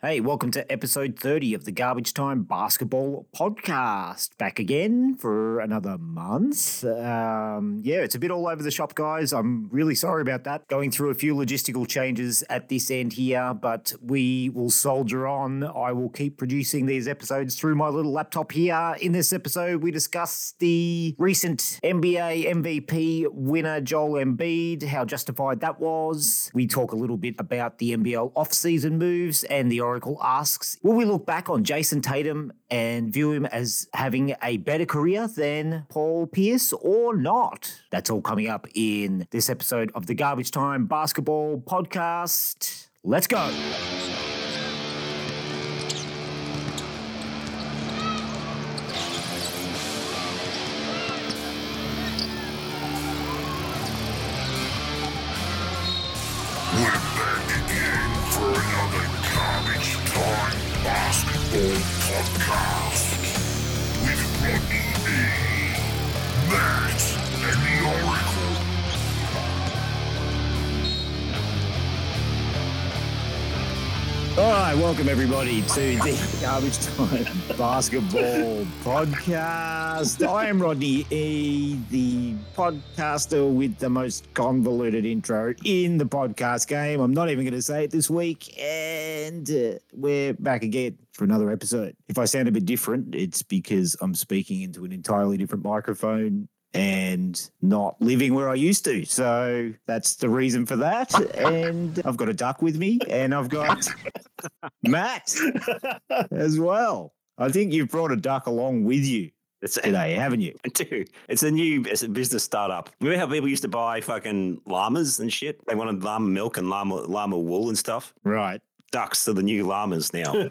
Hey, welcome to episode 30 of the Garbage Time Basketball Podcast. Back again for another month. Um, yeah, it's a bit all over the shop, guys. I'm really sorry about that. Going through a few logistical changes at this end here, but we will soldier on. I will keep producing these episodes through my little laptop here. In this episode, we discuss the recent NBA MVP winner, Joel Embiid, how justified that was. We talk a little bit about the NBL off-season moves and the Oracle asks, will we look back on Jayson Tatum and view him as having a better career than Paul Pierce or not? That's all coming up in this episode of the Garbage Time Basketball Podcast. Let's go. Right, welcome everybody to the Garbage Time Basketball Podcast. I am Rodney E, the podcaster with the most convoluted intro in the podcast game. I'm not even going to say it this week, and uh, we're back again for another episode. If I sound a bit different, it's because I'm speaking into an entirely different microphone and not living where I used to. So that's the reason for that. And I've got a duck with me, and I've got Mat as well. I think you've brought a duck along with you It's today, haven't you? Dude, it's a new it's a business startup. Remember how people used to buy fucking llamas and shit? They wanted llama milk and llama llama wool and stuff. Right. Ducks are the new llamas now.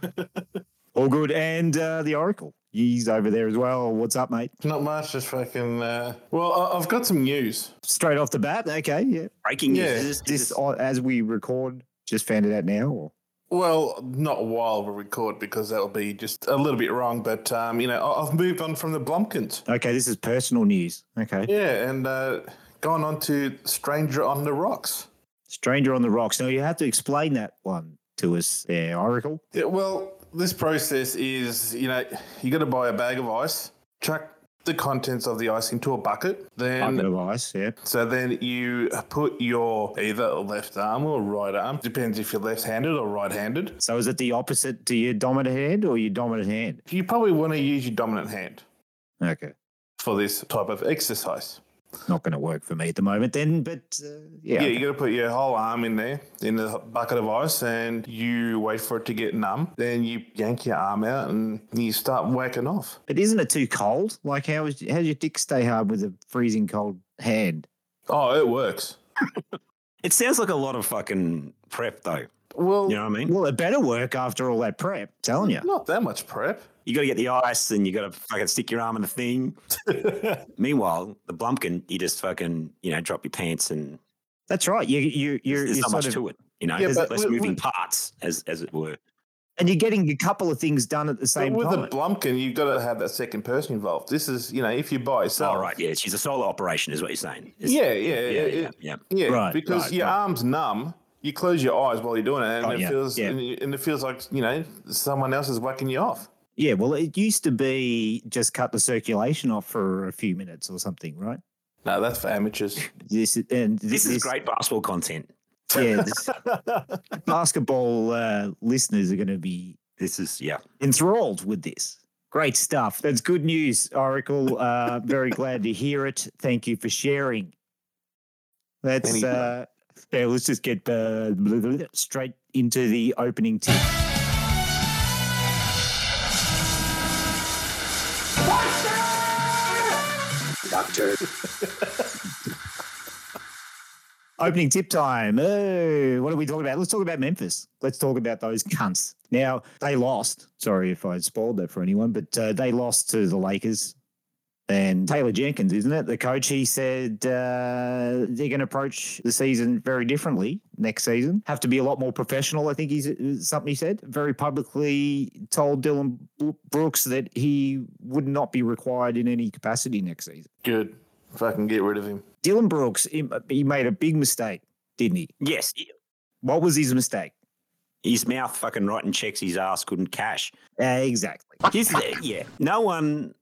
All good. And uh, the Oracle. He's over there as well. What's up, mate? Not much, just fucking. Uh, well, I- I've got some news. Straight off the bat. Okay. Yeah. Breaking news. Yeah, Is this, This, is uh, as we record, just found it out now. Or? Well, not while we record because that will be just a little bit wrong. But um, you know, I- I've moved on from the Blumpkins. Okay. This is personal news. Okay. Yeah, and uh, gone on to Stranger on the Rocks. Stranger on the Rocks. Now, you have to explain that one to us there, Oracle. Yeah, well, this process is you know you got to buy a bag of ice, chuck the contents of the ice into a bucket, then Bucket of ice. Yeah. So then you put your either left arm or right arm, depends if you're left-handed or right-handed. So is it the opposite to your dominant hand or your dominant hand? You probably want to use your dominant hand Okay. for this type of exercise. Not going to work for me at the moment then, but uh, yeah. Yeah, you got to put your whole arm in there in the bucket of ice, and you wait for it to get numb. Then you yank your arm out and you start whacking off. But isn't it too cold? Like, how is how does your dick stay hard with a freezing cold hand? Oh, it works. it sounds like a lot of fucking prep though. Well, You know what I mean? Well, it better work after all that prep. Telling you. not that much prep. You gotta get the ice and you gotta fucking stick your arm in the thing. Meanwhile, the blumpkin, you just fucking, you know, drop your pants and That's right. You you you're, there's you're not much of, to it. You know, Yeah, there's less we- moving we- parts as as it were. and you're getting a couple of things done at the But same with time. a Blumpkin, you've got to have that second person involved. This is, you know, if you buy oh, yourself. Oh, right. Yeah. She's a solo operation, is what you're saying. Yeah, yeah, yeah, yeah, yeah, yeah. yeah. Yeah, Right, because right, your right. arm's numb. You close your eyes while you're doing it, and Got it ya, feels yeah. and, it feels like you know someone else is whacking you off. yeah. Well, it used to be just cut the circulation off for a few minutes or something, right? No, that's for amateurs. This is- and This is great basketball content. Yeah, this, basketball uh, listeners are going to be This is yeah. enthralled with this. Great stuff. That's good news, Oracle. Uh, very glad to hear it. Thank you for sharing. Let's uh, yeah, let's just get uh, straight into the opening tip. Doctor. Opening tip time. Oh, what are we talking about? Let's talk about Memphis. Let's talk about those cunts. Now, they lost. Sorry if I spoiled that for anyone, but uh, they lost to the Lakers. And Taylor Jenkins, isn't it? The coach, he said uh, they're going to approach the season very differently next season. Have to be a lot more professional, I think he's something he said. Very publicly told Dillon Brooks that he would not be required in any capacity next season. Good. Fucking get rid of him. Dillon Brooks, he, he made a big mistake, didn't he? Yes. What was his mistake? His mouth fucking writing checks his ass couldn't cash. Uh, exactly. He's, yeah, no one.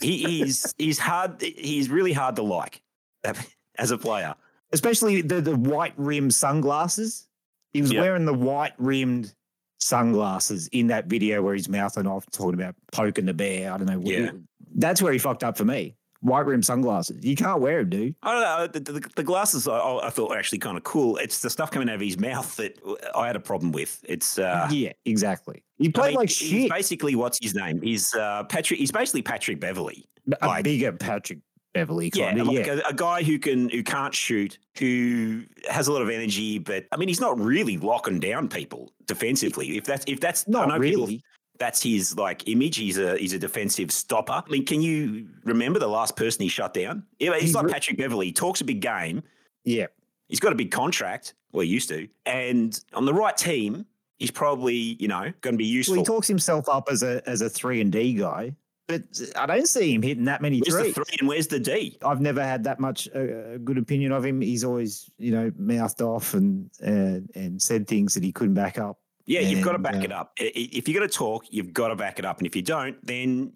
He, he's he's hard. He's really hard to like as a player. Especially the, the white rimmed sunglasses. He was Yep. wearing the white rimmed sunglasses in that video where he's mouthing off talking about poking the bear. I don't know. what- Yeah. That's where he fucked up for me. White rimmed sunglasses. You can't wear them, dude. I don't know. The, the, the glasses I, I thought were actually kind of cool. It's the stuff coming out of his mouth that I had a problem with. It's uh, yeah, exactly. He I played mean, like shit. basically what's his name? He's uh, Patrick. He's basically Patrick Beverley. a like- bigger Patrick Beverley Yeah, kind of. like Yeah. A, a guy who can who can't shoot, who has a lot of energy, but I mean, he's not really locking down people defensively. If that's if that's I Not know people- really. That's his like image. He's a he's a defensive stopper. I mean, can you remember the last person he shut down? Yeah, he's like Patrick Beverley. He talks a big game. Yeah. He's got a big contract. Well, he used to, and on the right team, he's probably you know going to be Well, useful. he talks himself up as a as a three and D guy, but I don't see him hitting that many where's the three and where's the D? I've never had that much uh, a good opinion of him. He's always, you know, mouthed off and and, and said things that he couldn't back up. Yeah, you've got to back uh, it up. If you're going to talk, you've got to back it up, and if you don't, then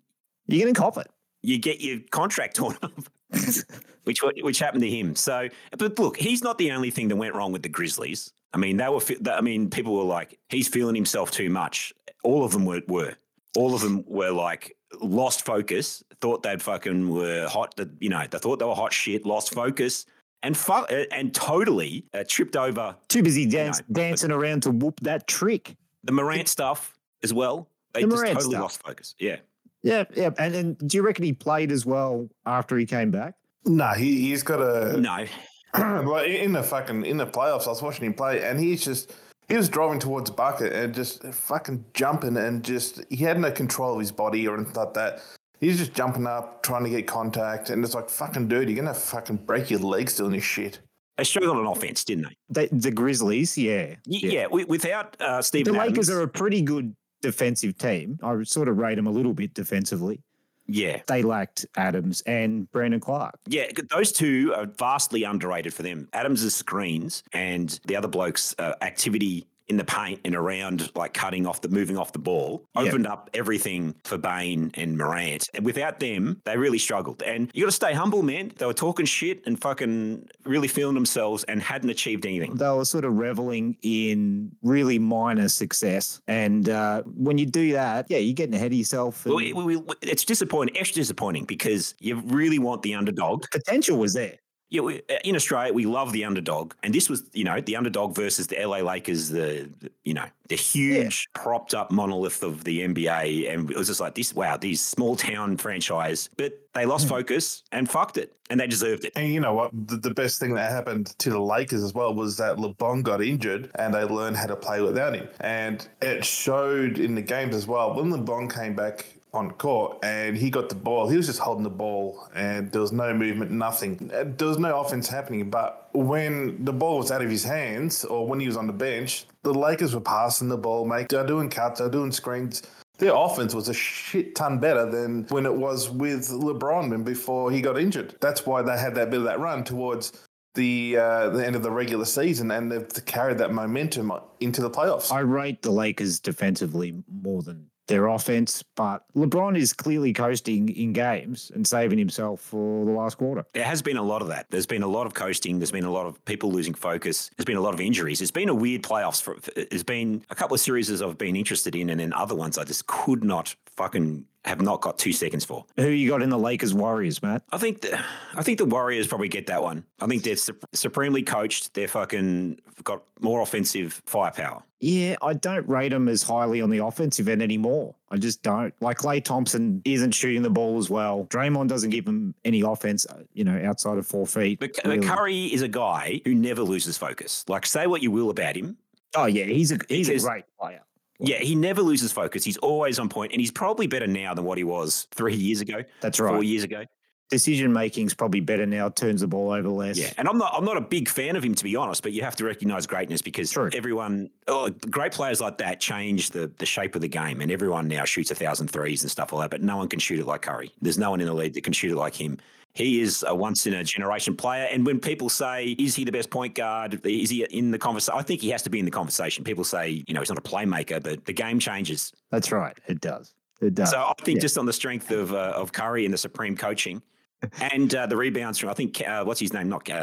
You're going to cop it. you get your contract torn up, which which happened to him. So, but look, he's not the only thing that went wrong with the Grizzlies. I mean, they were. I mean, people were like, he's feeling himself too much. All of them were. were. All of them were like lost focus. Thought they'd fucking were hot. that- You know, they thought they were hot shit. Lost focus. And fu- uh, and totally uh, tripped over Too busy dance, know, but- dancing around to whoop that trick. the Morant stuff as well. They The just Morant totally stuff. lost focus. Yeah. Yeah, yeah. And, and do you reckon he played as well after he came back? Nah, he, he's got a No. like in the fucking in the playoffs. I was watching him play, and he's just he was driving towards bucket and just fucking jumping, and just he had no control of his body or anything like that. He's just jumping up, trying to get contact, and it's like fucking dude, you're gonna fucking break your legs doing this shit. They struggled on offense, didn't they? The, the Grizzlies, yeah. Y- Yeah. wi- without uh, The Steven Lakers Adams, are a pretty good defensive team. I sort of rate them a little bit defensively. yeah. They lacked Adams and Brandon Clarke. Yeah, those two are vastly underrated for them. Adams' screens and the other bloke's uh, activity in the paint and around, like cutting off the moving off the ball, opened up everything for Bane and Morant. And without them, they really struggled. And you got to stay humble, man. They were talking shit and fucking really feeling themselves and hadn't achieved anything. They were sort of reveling in really minor success. And uh, when you do that, yeah, you're getting ahead of yourself. And Well, it- it's disappointing, extra disappointing because you really want the underdog. potential was there. Yeah, we, uh, in Australia, we love the underdog, and this was, you know, the underdog versus the LA Lakers, the, the- you know, the huge propped up monolith of the NBA, and it was just like this. Wow, these small town franchise, but they lost focus and fucked it, and they deserved it. And you know what? The, the best thing that happened to the Lakers as well was that LeBron got injured and they learned how to play without him. And it showed in the games as well. When LeBron came back on court and he got the ball, he was just holding the ball and there was no movement, nothing. Uh, There was no offense happening. But when the ball was out of his hands or when he was on the bench, the Lakers were passing the ball, mate. They're doing cuts, they're doing screens. Their offense was a shit ton better than when it was with LeBron before he got injured. That's why they had that bit of that run towards the uh, the end of the regular season, and they've carried that momentum into the playoffs. I rate the Lakers defensively more than their offense, but LeBron is clearly coasting in games and saving himself for the last quarter. There has been a lot of that. There's been a lot of coasting. There's been a lot of people losing focus. There's been a lot of injuries. It's been a weird playoffs. For, there's been a couple of series I've been interested in, and then other ones I just could not fucking have not got two seconds for. Who you got in the Lakers Warriors, Mat? I think the, I think the Warriors probably get that one. I think they're sup- supremely coached. They're fucking got more offensive firepower. Yeah, I don't rate them as highly on the offensive end anymore. I just don't. Like Klay Thompson isn't shooting the ball as well. Draymond doesn't give him any offense, uh, you know, outside of four feet. But, really. but Curry is a guy who never loses focus. Like say what you will about him, oh yeah, he's a he's a great player. Yeah, he never loses focus. He's always on point, and he's probably better now than what he was three years ago, That's right. four years ago. decision making's probably better now. Turns the ball over less. Yeah, and I'm not I'm not a big fan of him to be honest, but you have to recognise greatness because True. everyone, oh, great players like that change the the shape of the game, and everyone now shoots a thousand threes and stuff like that. But no one can shoot it like Curry. There's no one in the league that can shoot it like him. He is a once in a generation player, and when people say, "Is he the best point guard? Is he in the conversation?" I think he has to be in the conversation. People say, you know, he's not a playmaker, but the game changes. That's right. It does. It does. So I think Yeah. just on the strength of uh, of Curry and the supreme coaching, and uh, the rebounds from I think uh, what's his name, not uh,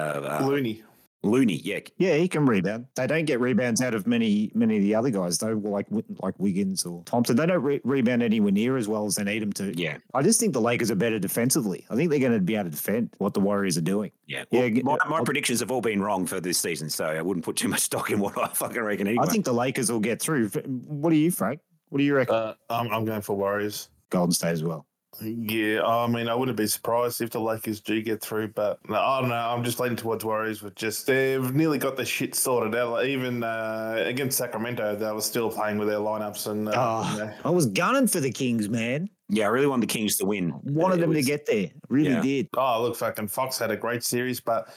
uh, Looney. Looney, yeah, Yeah, he can rebound. They don't get rebounds out of many many of the other guys though, like like Wiggins or Thompson. They don't re- rebound anywhere near as well as they need them to. yeah, I just think the Lakers are better defensively. I think they're going to be able to defend what the Warriors are doing. yeah. Yeah, Well, g- my, my predictions have all been wrong for this season, so I wouldn't put too much stock in what I fucking reckon. Anyway. I think the Lakers will get through. What do you, Frank? What do you reckon? Uh, I'm, I'm going for Warriors. Golden State as well. Yeah, I mean, I wouldn't be surprised if the Lakers do get through, but I don't know. I'm just leaning towards Warriors. With just they've nearly got the shit sorted out. Like, even uh, against Sacramento, they were still playing with their lineups, and uh, Oh, you know, I was gunning for the Kings, man. yeah, I really wanted the Kings to win. Wanted It them to get there. Really Yeah. did. oh look, fucking Fox had a great series, but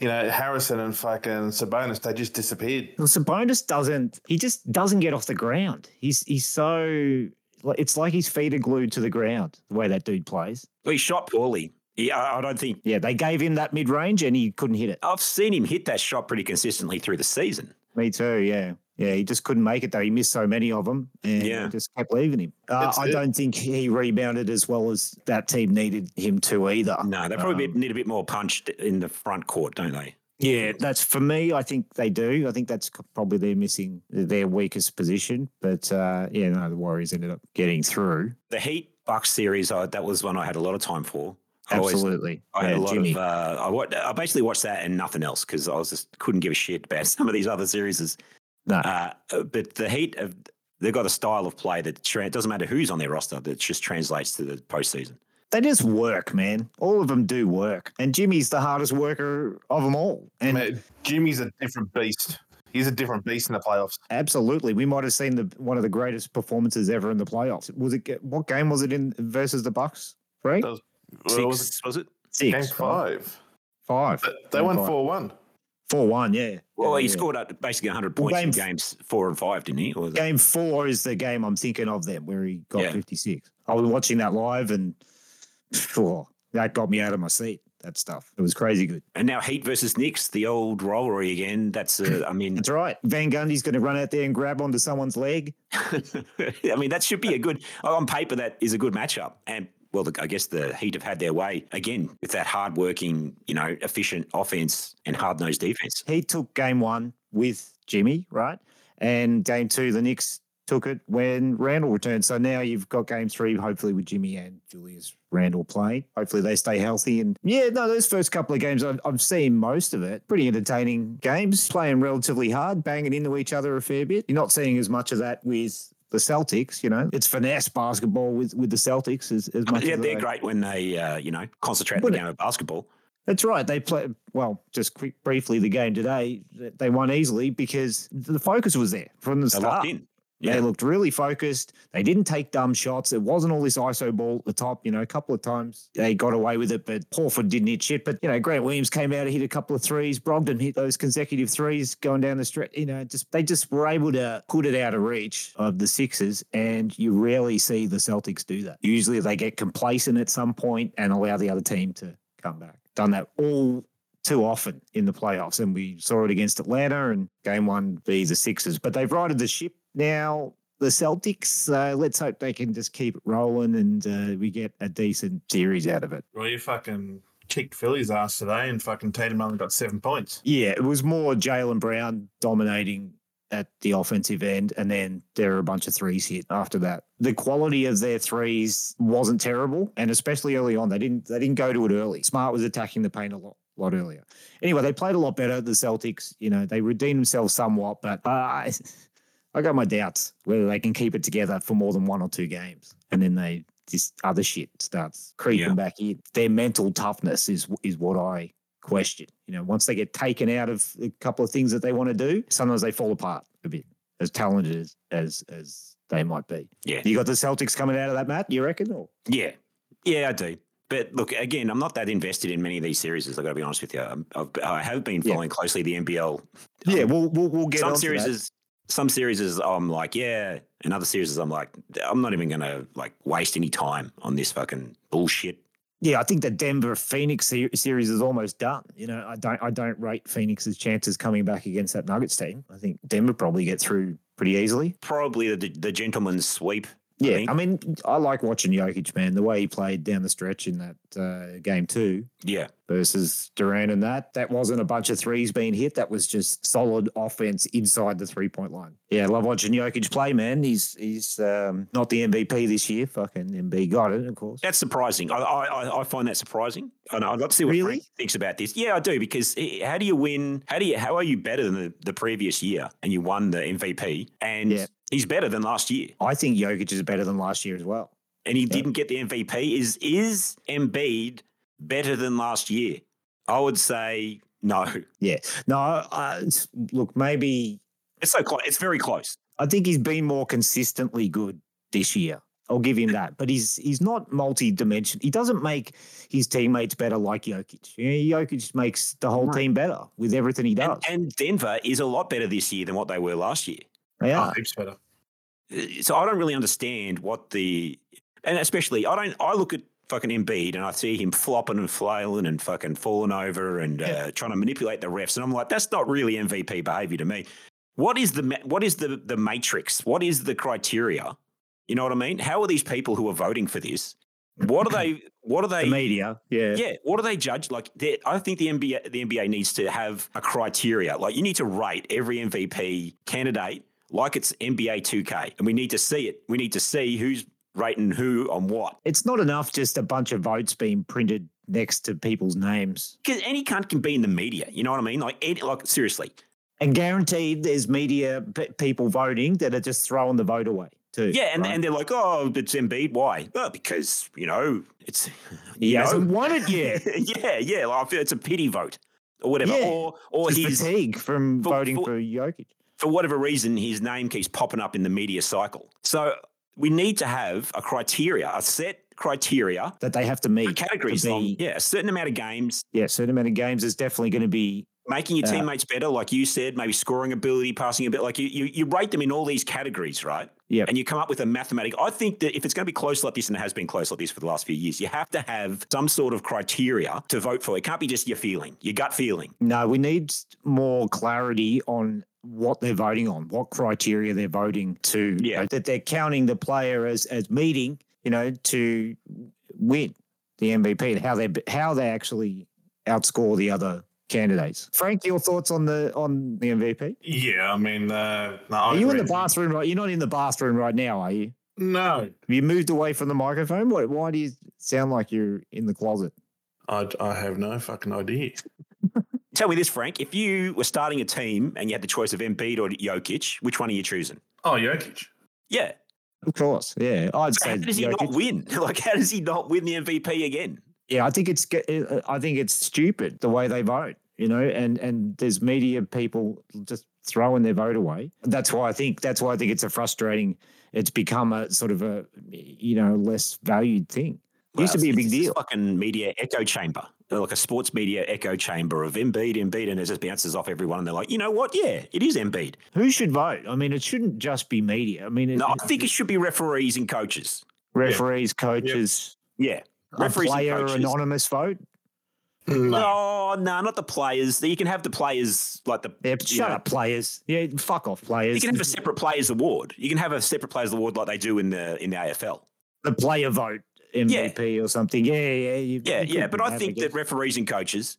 you know Harrison and fucking Sabonis, they just disappeared. Well, Sabonis doesn't. He just doesn't get off the ground. He's he's so. Like, It's like his feet are glued to the ground. The way that dude plays. Well, he shot poorly. He, I I don't think Yeah, they gave him that mid range and he couldn't hit it. I've seen him hit that shot pretty consistently through the season. Me too. Yeah, yeah. He just couldn't make it though. He missed so many of them, and Yeah. just kept leaving him. Uh, I it. don't think he rebounded as well as that team needed him to either. No, they probably Um, need a bit more punch in the front court, don't they? Yeah, that's for me. I think they do. I think that's probably their missing their weakest position. But uh, yeah, no, the Warriors ended up getting through. The Heat Bucks series, I, that was one I had a lot of time for. I always- Absolutely. I had Yeah, a lot Jimmy. of. Uh, I, I basically watched that and nothing else because I was just couldn't give a shit about some of these other series. No. Uh, but the Heat, have, they've got a style of play that tra- doesn't matter who's on their roster, that just translates to the postseason. They just work, man. All of them do work, and Jimmy's the hardest worker of them all. And Mate, Jimmy's a different beast. He's a different beast in the playoffs. Absolutely, we might have seen the one of the greatest performances ever in the playoffs. Was it what game was it in versus the Bucks? Right, was, Six, well, was, was was it? six, it game five. five, They Game won five. 4 1. four one. Yeah. Well, Yeah, he yeah. scored up basically 100 Well, points in game f- games four and five, didn't he? Or Game four is the game I'm thinking of them where he got Yeah. 56. I was watching that live and oh, that got me out of my seat. That stuff. It was crazy good. And now Heat versus Knicks, the old rivalry again. That's, uh, I mean, That's right. Van Gundy's going to run out there and grab onto someone's leg. I mean, that should be a good, on paper, that is a good matchup. And, well, I guess the Heat have had their way again with that hard-working, you know, efficient offense and hard-nosed defense. He took game one with Jimmy, right? And game two, the Knicks took it when Randle returned. So now you've got game three, hopefully with Jimmy and Julius Randle playing. Hopefully they stay healthy. And yeah, no, those first couple of games, I've, I've seen most of it. Pretty entertaining games, playing relatively hard, banging into each other a fair bit. You're not seeing as much of that with the Celtics, you know. It's finesse basketball with, with the Celtics as, as much Yeah, as they're they- great when they, uh, you know, concentrate on the game of basketball. That's right. They play well. Just quick, briefly, the game today they won easily because the focus was there from the They're start. In. They Yeah. looked really focused. They didn't take dumb shots. It wasn't all this ISO ball at the top. You know, a couple of times they got away with it, but Horford didn't hit shit. But you know, Grant Williams came out and hit a couple of threes. Brogdon hit those consecutive threes going down the stretch. You know, just they just were able to put it out of reach of the Sixers, and you rarely see the Celtics do that. Usually, they get complacent at some point and allow the other team to come back. Done that all too often in the playoffs, and we saw it against Atlanta and game one be the Sixers. But they've righted the ship now. The Celtics, uh, let's hope they can just keep it rolling and uh, we get a decent series out of it. Well, you fucking kicked Philly's ass today, and fucking Tatum only got seven points. Yeah, it was more Jaylen Brown dominating at the offensive end, and then there were a bunch of threes hit after that. The quality of their threes wasn't terrible, and especially early on, they didn't they didn't go to it early. Smart was attacking the paint a lot lot earlier. Anyway, they played a lot better. The Celtics, you know, they redeemed themselves somewhat, but uh, I got my doubts whether they can keep it together for more than one or two games, and then they this other shit starts creeping Yeah. back in. Their mental toughness is is what I question. You know, once they get taken out of a couple of things that they want to do, sometimes they fall apart a bit. As talented as as, as they might be. Yeah. You got the Celtics coming out of that, Mat? You reckon? Or Yeah. Yeah, I do. But look, again, I'm not that invested in many of these series. I've got to be honest with you. I've, I have been Yeah. following closely the NBL. Yeah, Um, we'll we'll, we'll get some on series some series is I'm like yeah, and other series is I'm like I'm not even gonna like waste any time on this fucking bullshit. Yeah, I think the Denver Phoenix series is almost done. You know, I don't I don't rate Phoenix's chances coming back against that Nuggets team. I think Denver probably get through pretty easily. Probably the the gentleman's sweep. Yeah, think. I mean, I like watching Jokic, man. The way he played down the stretch in that uh, game too. Yeah, versus Durant and that, that wasn't a bunch of threes being hit. That was just solid offense inside the three point line. Yeah, I love watching Jokic play, man. He's he's um, not the MVP this year. Fucking Embiid got it, of course. that's surprising. I I, I- find that surprising. I know, I'd love to see what Really? Frank thinks about this. Yeah, I do because eh, how do you win? How do you how are you better than the, the previous year and you won the MVP and Yeah. he's better than last year I think Jokic is better than last year as well. and he didn't get the MVP. Is is Embiid better than last year? I would say no. Yeah. No, uh, look, maybe It's so close. It's very close. I think he's been more consistently good this year. I'll give him that. But he's he's not multi-dimensional. He doesn't make his teammates better like Jokic. You know, Jokic makes the whole No. team better with everything he does. And, and Denver is a lot better this year than what they were last year. yeah. Oh, heaps better. Uh, So I don't really understand what the and especially I don't I look at fucking Embiid and I see him flopping and flailing and fucking falling over and uh, trying to manipulate the refs and I'm like that's not really MVP behavior to me. What is the what is the the matrix? What is the criteria? You know what I mean? How are these people who are voting for this? What are they? What are the they? media. Yeah. Yeah, what do they judge? Like, I think the NBA, the NBA needs to have a criteria. Like, you need to rate every MVP candidate like it's NBA 2K, and we need to see it. We need to see who's rating who on what. It's not enough just a bunch of votes being printed next to people's names. Because any cunt can be in the media. You know what I mean? Like, any, like seriously. And guaranteed there's media p- people voting that are just throwing the vote away too. Yeah, and, right? and they're like, oh, it's Embiid. Why? Well, because you know it's he you know. hasn't won it yet. yeah, yeah. Like, I feel it's a pity vote or whatever. Yeah. Or or he's fatigue from for- voting for- for Jokic. for whatever reason, his name keeps popping up in the media cycle. So we need to have a criteria, a set criteria, that they have to meet. categories. to be, yeah, a certain amount of games, yeah, a certain amount of games is definitely going to be. making your Yeah. teammates better, like you said, maybe scoring ability, passing a bit. Like you, you, you rate them in all these categories, right? Yep. And you come up with a mathematical. I think that if it's going to be close like this, and it has been close like this for the last few years, you have to have some sort of criteria to vote for. It can't be just your feeling, your gut feeling. No, we need more clarity on what they're voting on, what criteria they're voting to. you Yeah. know, that they're counting the player as as meeting, you know, to win the MVP and how they how they actually outscore the other candidates. Frank, your thoughts on the on the MVP? Yeah, I mean, uh, no, I Are you in the bathroom right? You're not in the bathroom right now, are you? No, Have you moved away from the microphone? Why, why do you sound like you're in the closet? I, I have no fucking idea. Tell me this, Frank. If you were starting a team and you had the choice of Embiid or Jokic, which one are you choosing? Oh, Jokic. Yeah. Of course, yeah. I'd So say how does he Jokic. not win? Like, how does he not win the MVP again? Yeah, I think it's uh, I think it's stupid the way they vote, you know, and and there's media people just throwing their vote away. That's why I think that's why I think it's a frustrating. It's become a sort of a you know less valued thing. It used to be a big deal. Fucking media echo chamber, They're Uh, like a sports media echo chamber of Embiid, Embiid, and it just bounces off everyone. And they're like, you know what? Yeah, it is Embiid. Who should vote? I mean, it shouldn't just be media. I mean, it, No, I think it should be referees and coaches. referees, coaches, Yeah, a referees and player coaches. anonymous vote. No. No, no, not the players. You can have the players like the. Yeah, you shut know, up, players. Yeah, fuck off, players. You can have a separate players award. You can have a separate players award like they do in the in the AFL. the player vote MVP or something. Yeah, yeah, you, Yeah, you yeah. But I think that referees and coaches,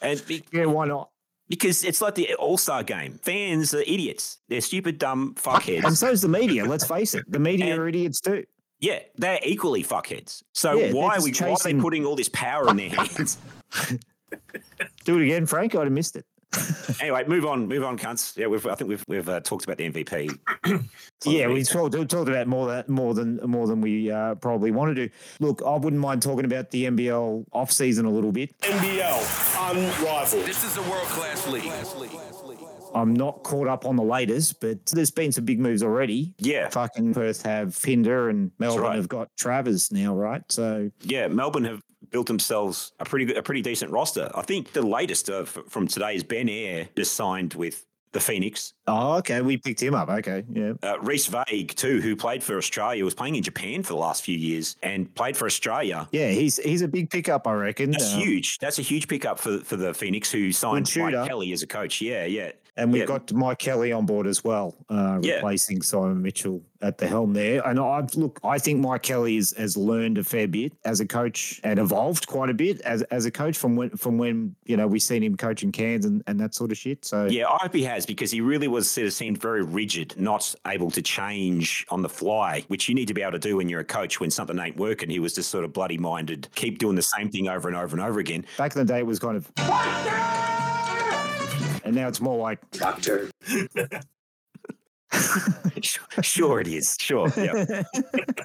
and be- yeah, why not? because it's like the All Star game. Fans are idiots. They're stupid, dumb fuckheads. And so's the media. Let's face it, the media And- are idiots too. Yeah, they're equally fuckheads. So Yeah, why are we why are chasing- they putting all this power in their hands? Do it again, Frank. I'd have missed it. anyway, move on, move on, cunts. Yeah, we've I think we've we've uh, talked about the MVP. Yeah, we talked, we talked about more that more than more than we uh, probably want to do. Look, I wouldn't mind talking about the NBL off season a little bit. NBL, unrivaled. This is a world class league. I'm not caught up on the latest, but there's been some big moves already. Yeah, Fucking Perth have Pinder and Melbourne right. have got Travers now, right? So yeah. Melbourne have built themselves a pretty good, a pretty decent roster. I think the latest uh, f- from today is Ben Ayre just signed with the Phoenix. oh, okay, we picked him up. Okay, yeah. Uh, Reese Vague too, who played for Australia, was playing in Japan for the last few years and played for Australia. Yeah, he's he's a big pickup, I reckon. That's Um, huge. That's a huge pickup for for the Phoenix, who signed. Mike Kelly as a coach. Yeah, yeah. And we've Yeah. got Mike Kelly on board as well, uh, Yeah. replacing Simon Mitchell at the helm there. And I've look, I think Mike Kelly is, has learned a fair bit as a coach and evolved quite a bit as, as a coach from when from when you know we seen him coaching Cairns and, and that sort of shit. So Yeah, I hope he has because he really was sort of seemed very rigid, not able to change on the fly, which you need to be able to do when you're a coach when something ain't working. He was just sort of bloody minded, keep doing the same thing over and over and over again. back in the day, it was kind of. And now it's more like Doctor. sure, it is. Sure. Yeah.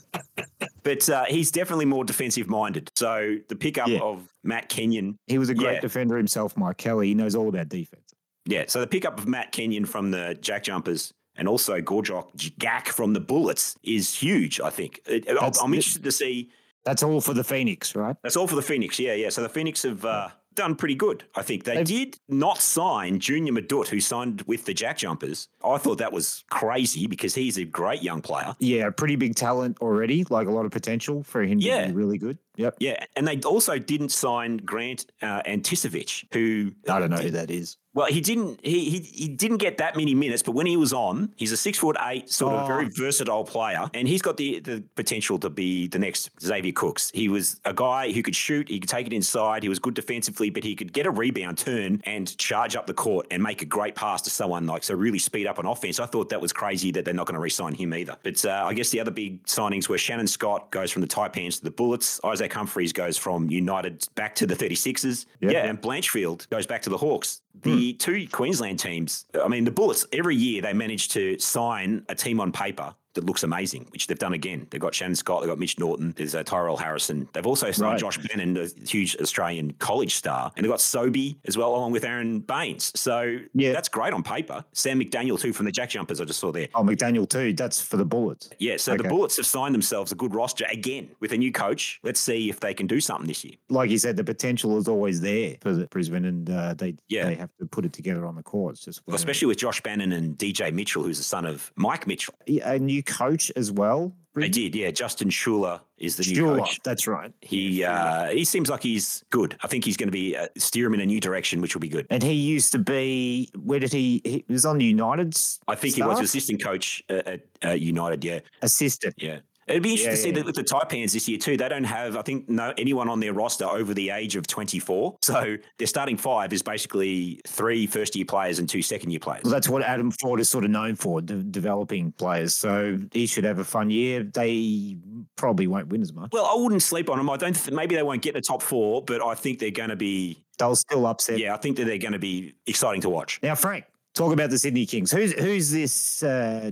but uh, he's definitely more defensive minded. So the pickup Yeah. of Matt Kenyon. he was a great Yeah. defender himself, Mike Kelly. He knows all about defense. Yeah. So the pickup of Matt Kenyon from the Jack Jumpers and also Gorjok Gak from the Bullets is huge, I think. It- I'm- That's- I'm interested to see. That's all for the Phoenix, right? That's all for the Phoenix. Yeah, yeah. So the Phoenix have uh, done pretty good, I think. They They've- did not sign Junior Madut, who signed with the Jack Jumpers. I thought that was crazy because he's a great young player. Yeah, pretty big talent already, like a lot of potential for him Yeah. to be really good. Yep. Yeah, and they also didn't sign Grant uh, Anticevic, who I don't know who that is. well, he didn't he, he he didn't get that many minutes, but when he was on, he's a six foot eight, sort of Oh. very versatile player, and he's got the the potential to be the next Xavier Cooks. He was a guy who could shoot, he could take it inside, he was good defensively, but he could get a rebound, turn, and charge up the court and make a great pass to someone like so really speed up on offense. I thought that was crazy that they're not going to re-sign him either. But uh, I guess the other big signings were Shannon Scott goes from the Taipans to the Bullets, Isaac Humphreys goes from United back to the 36ers, Yeah. yeah, and Blanchfield goes back to the Hawks. The hmm. two Queensland teams, I mean, the Bullets, every year they manage to sign a team on paper that looks amazing, which they've done again. They've got Shannon Scott, they've got Mitch Norton, there's uh, Tyrell Harrison. They've also signed Right. Josh Bannon, a huge Australian college star, and they've got Sobey as well, along with Aron Baynes. So Yeah. that's great on paper. Sam McDaniel, too, from the Jack Jumpers, I just saw there. Oh, McDaniel too. That's for the Bullets. Yeah, so the Bullets have signed themselves a good roster again with a new coach. Let's see if they can do something this year. Like you said, the potential is always there for the Brisbane, and uh, they Yeah. they have to put it together on the court. It's just Well, especially with Josh Bannon and DJ Mitchell, who's the son of Mike Mitchell. Yeah, a new coach as well. They did, yeah. Justin Schueller is the new coach. that's right. He uh, he seems like he's good. I think he's going to be uh, steer him in a new direction, which will be good. And he used to be. Where did he? He was on United's. I think he was assistant coach at, at uh, United. Yeah, assistant. yeah. It'd be interesting Yeah, to see yeah. that with the Taipans this year too. They don't have, I think, no anyone on their roster over the age of 24. So their starting five is basically three first year players and two second year players. Well, that's what Adam Forde is sort of known for, de- developing players. So he should have a fun year. They probably won't win as much. Well, I wouldn't sleep on them. I don't. Th- maybe they won't get the top four, but I think they're going to be. They'll still upset. Yeah, I think that they're going to be exciting to watch. Now, Frank, talk about the Sydney Kings. Who's who's this uh,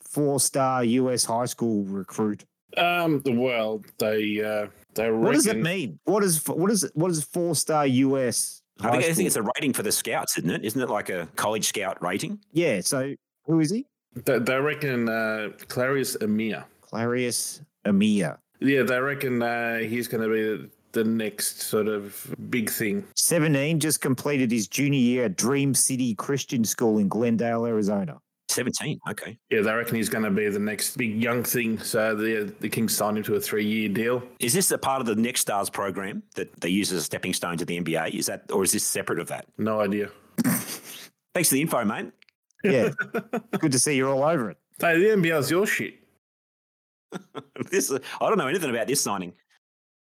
four star US high school recruit? Um, well, they uh, they What does it mean? What is what is what is four star US? I think, high I think it's a rating for the scouts, isn't it? Isn't it like a college scout rating? yeah. So who is he? They, they reckon uh, Clarius Amir. Clarius Amir. Yeah, they reckon uh, he's going to be the, the next sort of big thing. 17 just completed his junior year at Dream City Christian School in Glendale, Arizona. 17. Okay. Yeah, they reckon he's going to be the next big young thing. So the the Kings signed him to a three year deal. Is this a part of the Next Stars program that they use as a stepping stone to the NBA? Is that, or is this separate of that? No idea. Thanks for the info, mate. Yeah. Good to see you're all over it. Hey, the NBL's your shit. This, I don't know anything about this signing.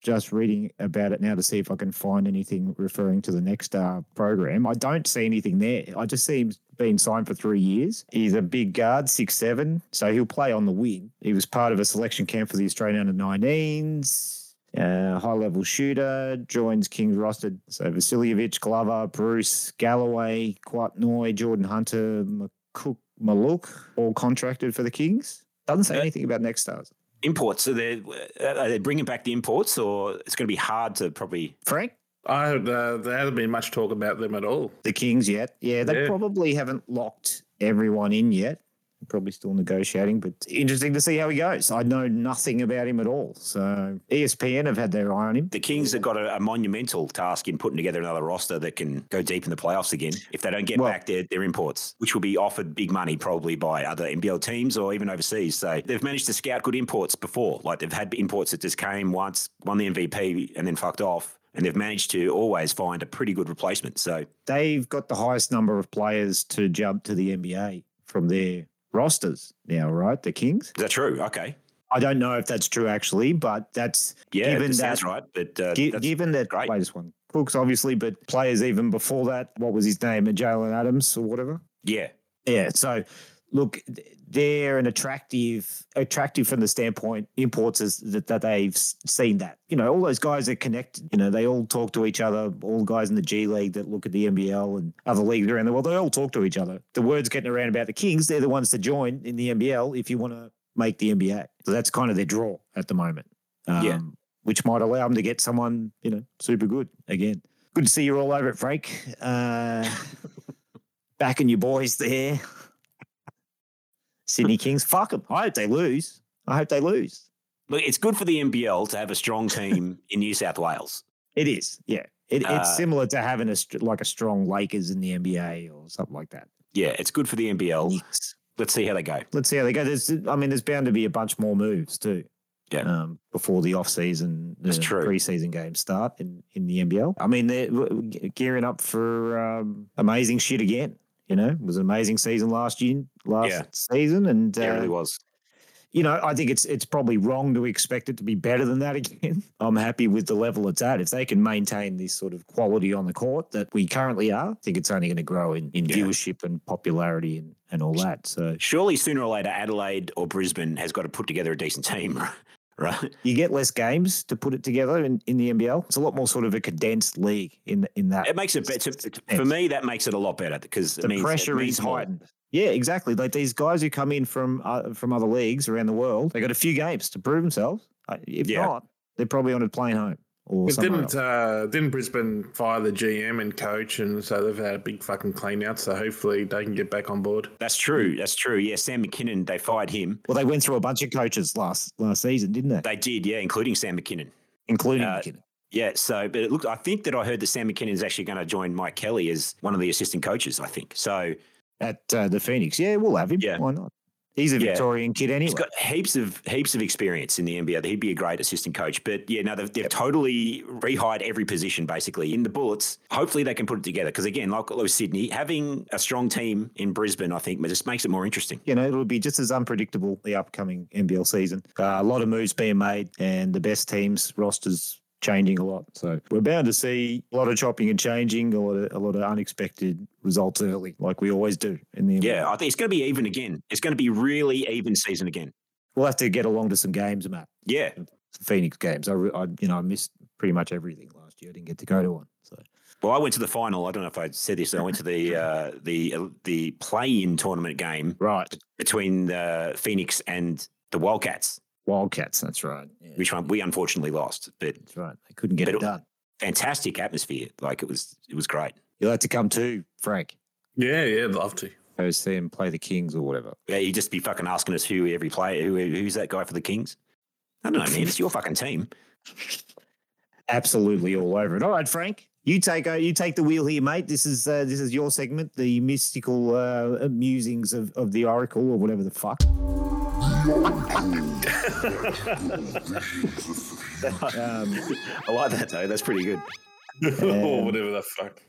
Just reading about it now to see if I can find anything referring to the Next uh, program. I don't see anything there. I just see him being signed for three years. He's a big guard, six seven, so he'll play on the wing. He was part of a selection camp for the Australian under 19s. Uh, high level shooter joins Kings roster. So Vasiljevic, Glover, Bruce, Galloway, Kouat Noi, Jordan Hunter, McCook, Maluk, all contracted for the Kings. Doesn't say anything about Next Stars. Imports, so they're, are they bringing back the imports, or it's going to be hard to probably. Frank, I uh, there hasn't been much talk about them at all. The Kings yet? Yeah, they Yeah. probably haven't locked everyone in yet. Probably still negotiating, but interesting to see how he goes. I know nothing about him at all. So ESPN have had their eye on him. The Kings have got a, a monumental task in putting together another roster that can go deep in the playoffs again if they don't get Well- back their, their imports, which will be offered big money probably by other NBL teams or even overseas. So they've managed to scout good imports before. Like they've had imports that just came once, won the MVP, and then fucked off. And they've managed to always find a pretty good replacement. So They've got the highest number of players to jump to the NBA from their rosters now, right? The Kings. is that true? Okay. I don't know if that's true actually, but that's Yeah, given that sounds right. But uh, Gi- given that great. latest one, Cooks obviously, but players even before that, what was his name? Jalen Adams or whatever. yeah, Yeah. So look, they're an attractive, attractive from the standpoint imports is that, that they've seen that. You know, all those guys are connected. You know, they all talk to each other. All guys in the G League that look at the NBL and other leagues around the world, they all talk to each other. The word's getting around about the Kings. They're the ones to join in the NBL if you want to make the NBA. So that's kind of their draw at the moment. Um, Yeah. Which might allow them to get someone, you know, super good again. Good to see you all over it, Frank. Uh, backing your boys there. Sydney Kings, fuck them. I hope they lose. I hope they lose. look, it's good for the NBL to have a strong team in New South Wales. It is, yeah. It, Uh, it's similar to having a like a strong Lakers in the NBA or something like that. Yeah, it's good for the NBL. Knicks. Let's see how they go. Let's see how they go. There's, I mean, there's bound to be a bunch more moves too. Yeah. Um, before the off season, the That's true. preseason games start in, in the NBL. I mean, they're gearing up for um, amazing shit again. You know, it was an amazing season last year, last Yeah. season, and Yeah, it uh, really was. you know, I think it's it's probably wrong to expect it to be better than that again. I'm happy with the level it's at. If they can maintain this sort of quality on the court that we currently are, I think it's only going to grow in, in Yeah. viewership and popularity and, and all that. So Surely sooner or later, Adelaide or Brisbane has got to put together a decent team, right? you get less games to put it together in, in the NBL. It's a lot more sort of a condensed league in in that. It makes it better. For me, that makes it a lot better because the means, pressure is more. heightened. Yeah, exactly. Like these guys who come in from uh, from other leagues around the world, they got a few games to prove themselves. Uh, If Yeah. not, they're probably on a plane home or But didn't uh, didn't Brisbane fire the GM and coach, and so they've had a big fucking clean out. So hopefully they can get back on board. That's true. That's true. Yeah, Sam Mackinnon, they fired him. Well, they went through a bunch of coaches last last season, didn't they? They did, yeah, including Sam Mackinnon. Including uh, Mackinnon. Yeah, so but it looked. I think that I heard that Sam Mackinnon is actually going to join Mike Kelly as one of the assistant coaches. I think so. at uh, the Phoenix. Yeah, we'll have him. Yeah. Why not? He's a Yeah. Victorian kid anyway. He's got heaps of heaps of experience in the NBA. He'd be a great assistant coach. But yeah, no, they've, they've totally rehired every position basically in the Bullets. Hopefully, they can put it together because again, like with Sydney, having a strong team in Brisbane, I think, just makes it more interesting. you know, it'll be just as unpredictable the upcoming NBL season. Uh, a lot of moves being made, and the best teams rosters changing a lot. So we're bound to see a lot of chopping and changing, a lot of a lot of unexpected results early, like we always do in the. Yeah, I think it's going to be even again. It's going to be really even season again. We'll have to get along to some games, Mat. Yeah, Some Phoenix games. I, I you know I missed pretty much everything last year. I didn't get to go to one. So Well, I went to the final. I don't know if I said this. I went to the uh, the uh, the play-in tournament game right, between the Phoenix and the Wildcats, Wildcats. That's right. Yeah, which one we unfortunately lost. But that's right. They couldn't get But it it- done. fantastic atmosphere. Like it was it was great. You'll have to come too, Frank. Yeah, yeah, I'd love to. Go see him play the Kings or whatever. Yeah, you'd just be fucking asking us who every player who who's that guy for the Kings. I don't know, man. It's your fucking team. absolutely all over it. All right, Frank, you take uh, you take the wheel here, mate. This is uh, this is your segment, the mystical uh, musings of, of the Oracle or whatever the fuck. um, I like that though. That's pretty good. or whatever the fuck.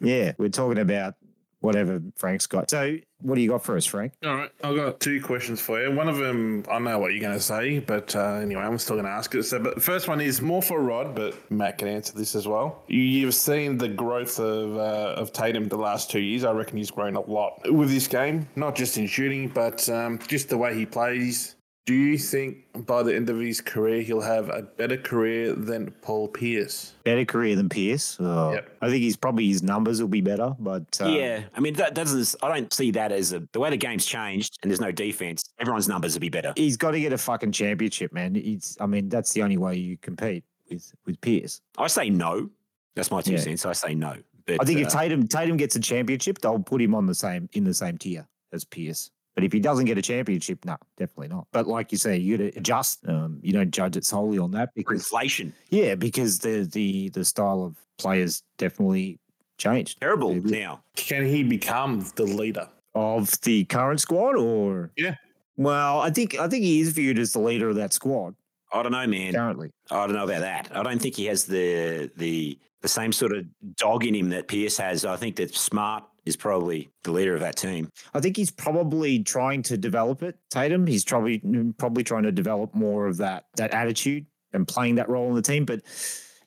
yeah, we're talking about whatever Frank's got. So, what do you got for us, Frank? All right, I've got two questions for you. One of them, I know what you're going to say, but uh, anyway, I'm still going to ask it. So, but first one is more for Rod, but Mat can answer this as well. You, you've seen the growth of uh, of Tatum the last two years. I reckon he's grown a lot with this game, not just in shooting, but um, just the way he plays. Do you think by the end of his career he'll have a better career than Paul Pierce? Better career than Pierce. Oh, Yep. I think he's probably his numbers will be better, but uh, yeah, I mean that doesn't. I don't see that as a the way the game's changed and there's no defense. Everyone's numbers will be better. he's got to get a fucking championship, man. He's, I mean, that's the only way you compete with with Pierce. I say no. That's my two Yeah. cents. I say no. But I think if uh, Tatum Tatum gets a championship, they'll put him on the same in the same tier as Pierce. But if he doesn't get a championship, no, definitely not. But like you say, you got to adjust. Um, you don't judge it solely on that because inflation, yeah, because the the the style of players definitely changed terrible Yeah. now. Can he become the leader? of the current squad. Or Yeah. well, I think I think he is viewed as the leader of that squad I don't know, man. currently. I don't know about that. I don't think he has the the the same sort of dog in him that Pierce has. I think that Smart is probably the leader of that team. I think he's probably trying to develop it. Tatum, he's probably probably trying to develop more of that that attitude and playing that role in the team. But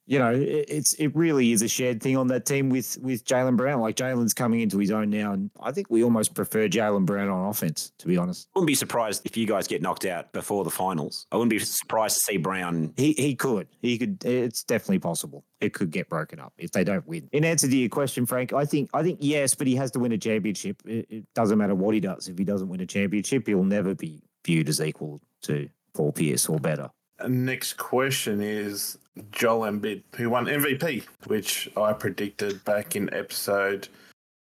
you know, it, it's it really is a shared thing on that team with with Jaylen Brown. Like Jaylen's coming into his own now, and I think we almost prefer Jaylen Brown on offense, to be honest. I wouldn't be surprised if you guys get knocked out before the finals. I wouldn't be surprised to see Brown. He he could he could. It's definitely possible. It could get broken up if they don't win. In answer to your question, Frank, I think I think yes, but he has to win a championship. It, it doesn't matter what he does. If he doesn't win a championship, he'll never be viewed as equal to Paul Pierce or better. Next question is Joel Embiid, who won MVP, which I predicted back in episode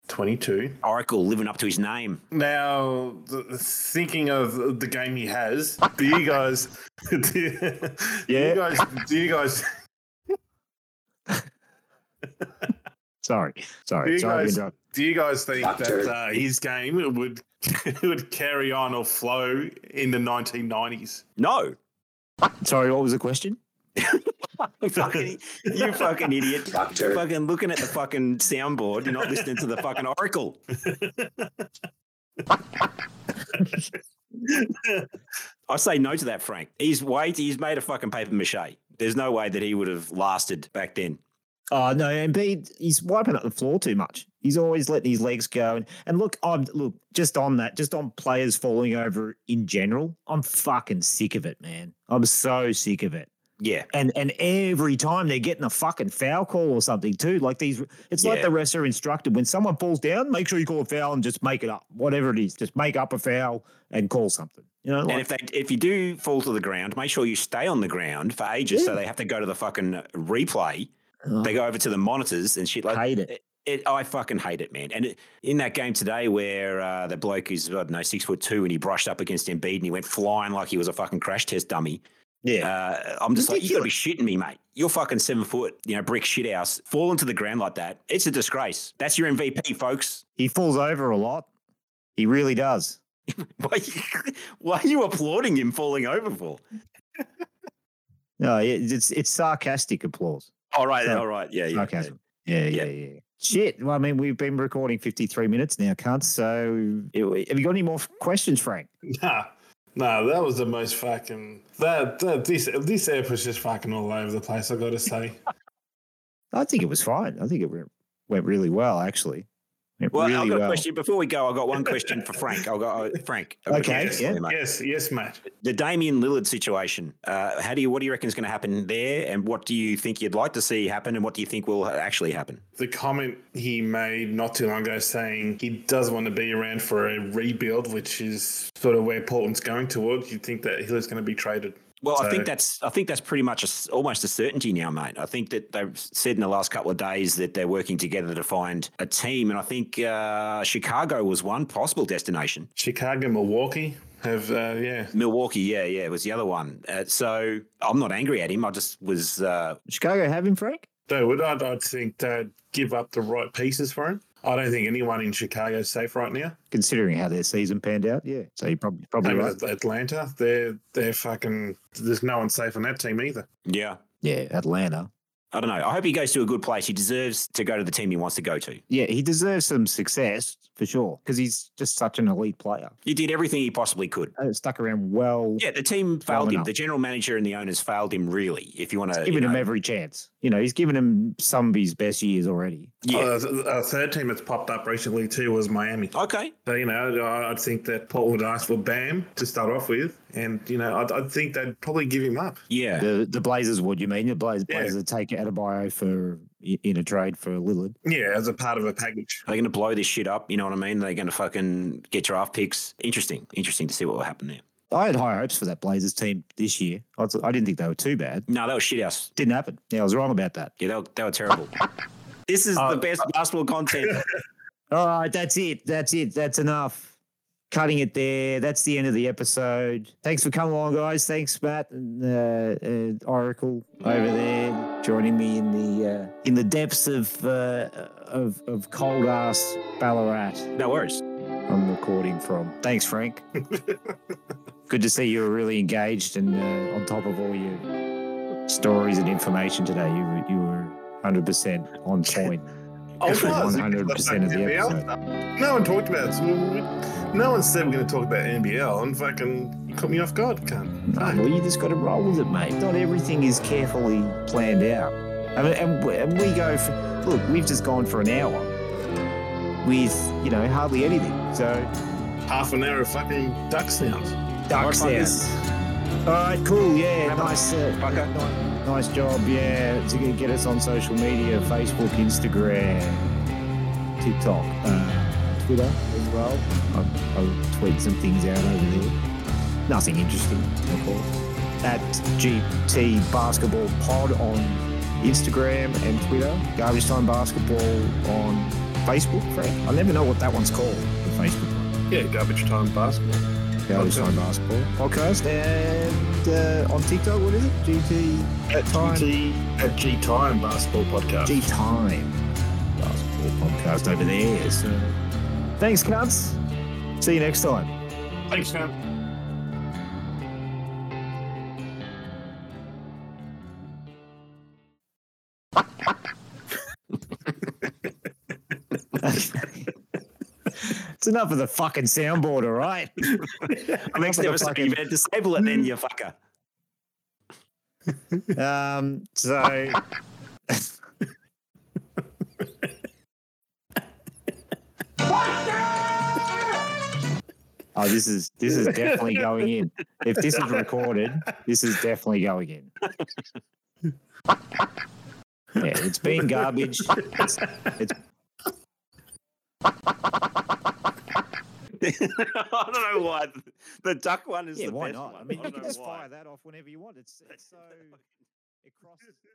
22. Oracle living up to his name. Now, the, the- thinking of the game he has, do you guys, do, you- do Yeah. you guys, do you guys, Sorry, do sorry, you sorry. guys, do you guys think Doctor. that uh, his game would would carry on or flow in the 1990s? No. Sorry, what was the question? fucking, you fucking idiot. Doctor. You're fucking looking at the fucking soundboard. You're not listening to the fucking Oracle. I say no to that, Frank. He's wait. He's made a fucking paper mache. There's no way that he would have lasted back then. Oh no, Embiid, he's wiping up the floor too much. He's always letting his legs go. And, and look, I'm look just on that, just on players falling over in general. I'm fucking sick of it, man. I'm so sick of it. Yeah. And and every time they're getting a fucking foul call or something too. Like these, it's like the refs are instructed when someone falls down, make sure you call a foul and just make it up, whatever it is. Just make up a foul and call something. You know, And if they if you do fall to the ground, make sure you stay on the ground for ages, so they have to go to the fucking replay. oh, They go over to the monitors and shit like hate it. It, I fucking hate it, man. And it, in that game today, where uh, the bloke is I don't know six foot two, and he brushed up against Embiid, and he went flying like he was a fucking crash test dummy. Yeah. Uh, I'm just like, you got to be shitting me, mate. You're fucking seven foot, you know, brick shit house, falling to the ground like that. It's a disgrace. That's your MVP, folks. he falls over a lot. He really does. Why, are you- why are you applauding him falling over for? No, it's it's sarcastic applause. All right, So- all right, yeah, yeah. Sarcasm. Yeah, yeah, Yeah. yeah. Shit. Well, I mean, we've been recording 53 minutes now, cunts. So have you got any more questions, Frank? Nah, nah, that was the most fucking that, that this this app was just fucking all over the place. I got to say. I think it was fine. I think it went, went really well, actually. Went Well, really I've got well. a question before we go. I've got one question for Frank. I'll go, uh, Frank. I've got a Okay, question yeah. mate. Yes, yes, Mat. The Damian Lillard situation. Uh, how do you? What do you reckon is going to happen there? And what do you think you'd like to see happen? And what do you think will actually happen? The comment he made not too long ago saying he does want to be around for a rebuild, which is sort of where Portland's going towards. You think that Hiller's going to be traded? Well, I think that's I think that's pretty much a s almost a certainty now, mate. I think that they've said in the last couple of days that they're working together to find a team, and I think uh, Chicago was one possible destination. Chicago, Milwaukee have, uh, yeah. Milwaukee, yeah, yeah, was the other one. Uh, so I'm not angry at him. I just was. Uh, Chicago have him, Frank? They would, I'd, I'd think they'd give up the right pieces for him. I don't think anyone in Chicago is safe right now. Considering how their season panned out, yeah. So you're probably probably right. Atlanta. They're they're fucking. There's no one safe on that team either. yeah, Yeah, Atlanta. I don't know. I hope he goes to a good place. He deserves to go to the team he wants to go to. Yeah, he deserves some success for sure because he's just such an elite player. He did everything he possibly could. Uh, stuck around well, Yeah, the team failed him. enough. The general manager and the owners failed him. Really, if you want to, giving him every chance. You know, he's given him some of his best years already. yeah. Uh, a third team that's popped up recently too was Miami. okay, So you know, I- I'd think that Portland would ask for Bam to start off with, and you know, I'd, I'd think they'd probably give him up. yeah. The the Blazers would you mean? The Blazers, Yeah. Blazers take Adebayo for in a trade for Lillard. Yeah, as a part of a package. They're going to blow this shit up. You know what I mean? They're going to fucking get draft picks. Interesting. Interesting to see what will happen there. I had high hopes for that Blazers team this year. I, was- I didn't think they were too bad. No, that was shit house. Didn't happen. Yeah, I was wrong about that. Yeah, they were, they were terrible. this is Uh, the best basketball content. All right, that's it. That's it. That's enough. Cutting it there. That's the end of the episode. Thanks for coming along, guys. Thanks, Mat and uh, uh, Oracle over there, joining me in the uh, in the depths of uh, of of cold ass Ballarat. no worries. I'm recording from. Thanks, Frank. Good to see you were really engaged and uh, on top of all your stories and information today. You were, you were 100% on point. It was. 100% of the NBL. episode. No one talked about it. No one said we're going to talk about NBL, and fucking you caught me off guard, cunt. No, well, you just got to roll with it, mate. Not everything is carefully planned out. I mean, and, we- and we go for, look, we've just gone for an hour with, you know, hardly anything. So, Half an hour of fucking duck sounds. duck Alright, sounds. All right, cool. Yeah, Have nice, uh, Fucker. ni- nice job. Yeah, to get- us on social media Facebook, Instagram, TikTok, uh, Twitter as well. I'll, I'll tweet some things out over there. Nothing interesting, of course. At GT Basketball Pod on Instagram and Twitter. Garbage Time Basketball on Facebook, Frank. I never know what that one's called, the Facebook one. Yeah, garbage time basketball. Garbage Time Basketball Podcast. And uh, on TikTok, what is it? GT At Time. GT, at G Time Basketball Podcast. G Time Basketball Podcast over there. So, thanks, cunts. See you next time. Thanks, man. It's enough of the fucking soundboard, all right? Next Enough of the episode, you better disable it then, you fucker. Um, so. Oh, this is this is definitely going in. If this is recorded, this is definitely going in. Yeah, it's been garbage. It's, it's I don't know why. The duck one is yeah, the why best not? one. I mean, you can just why. fire that off whenever you want. It's it's so it crosses.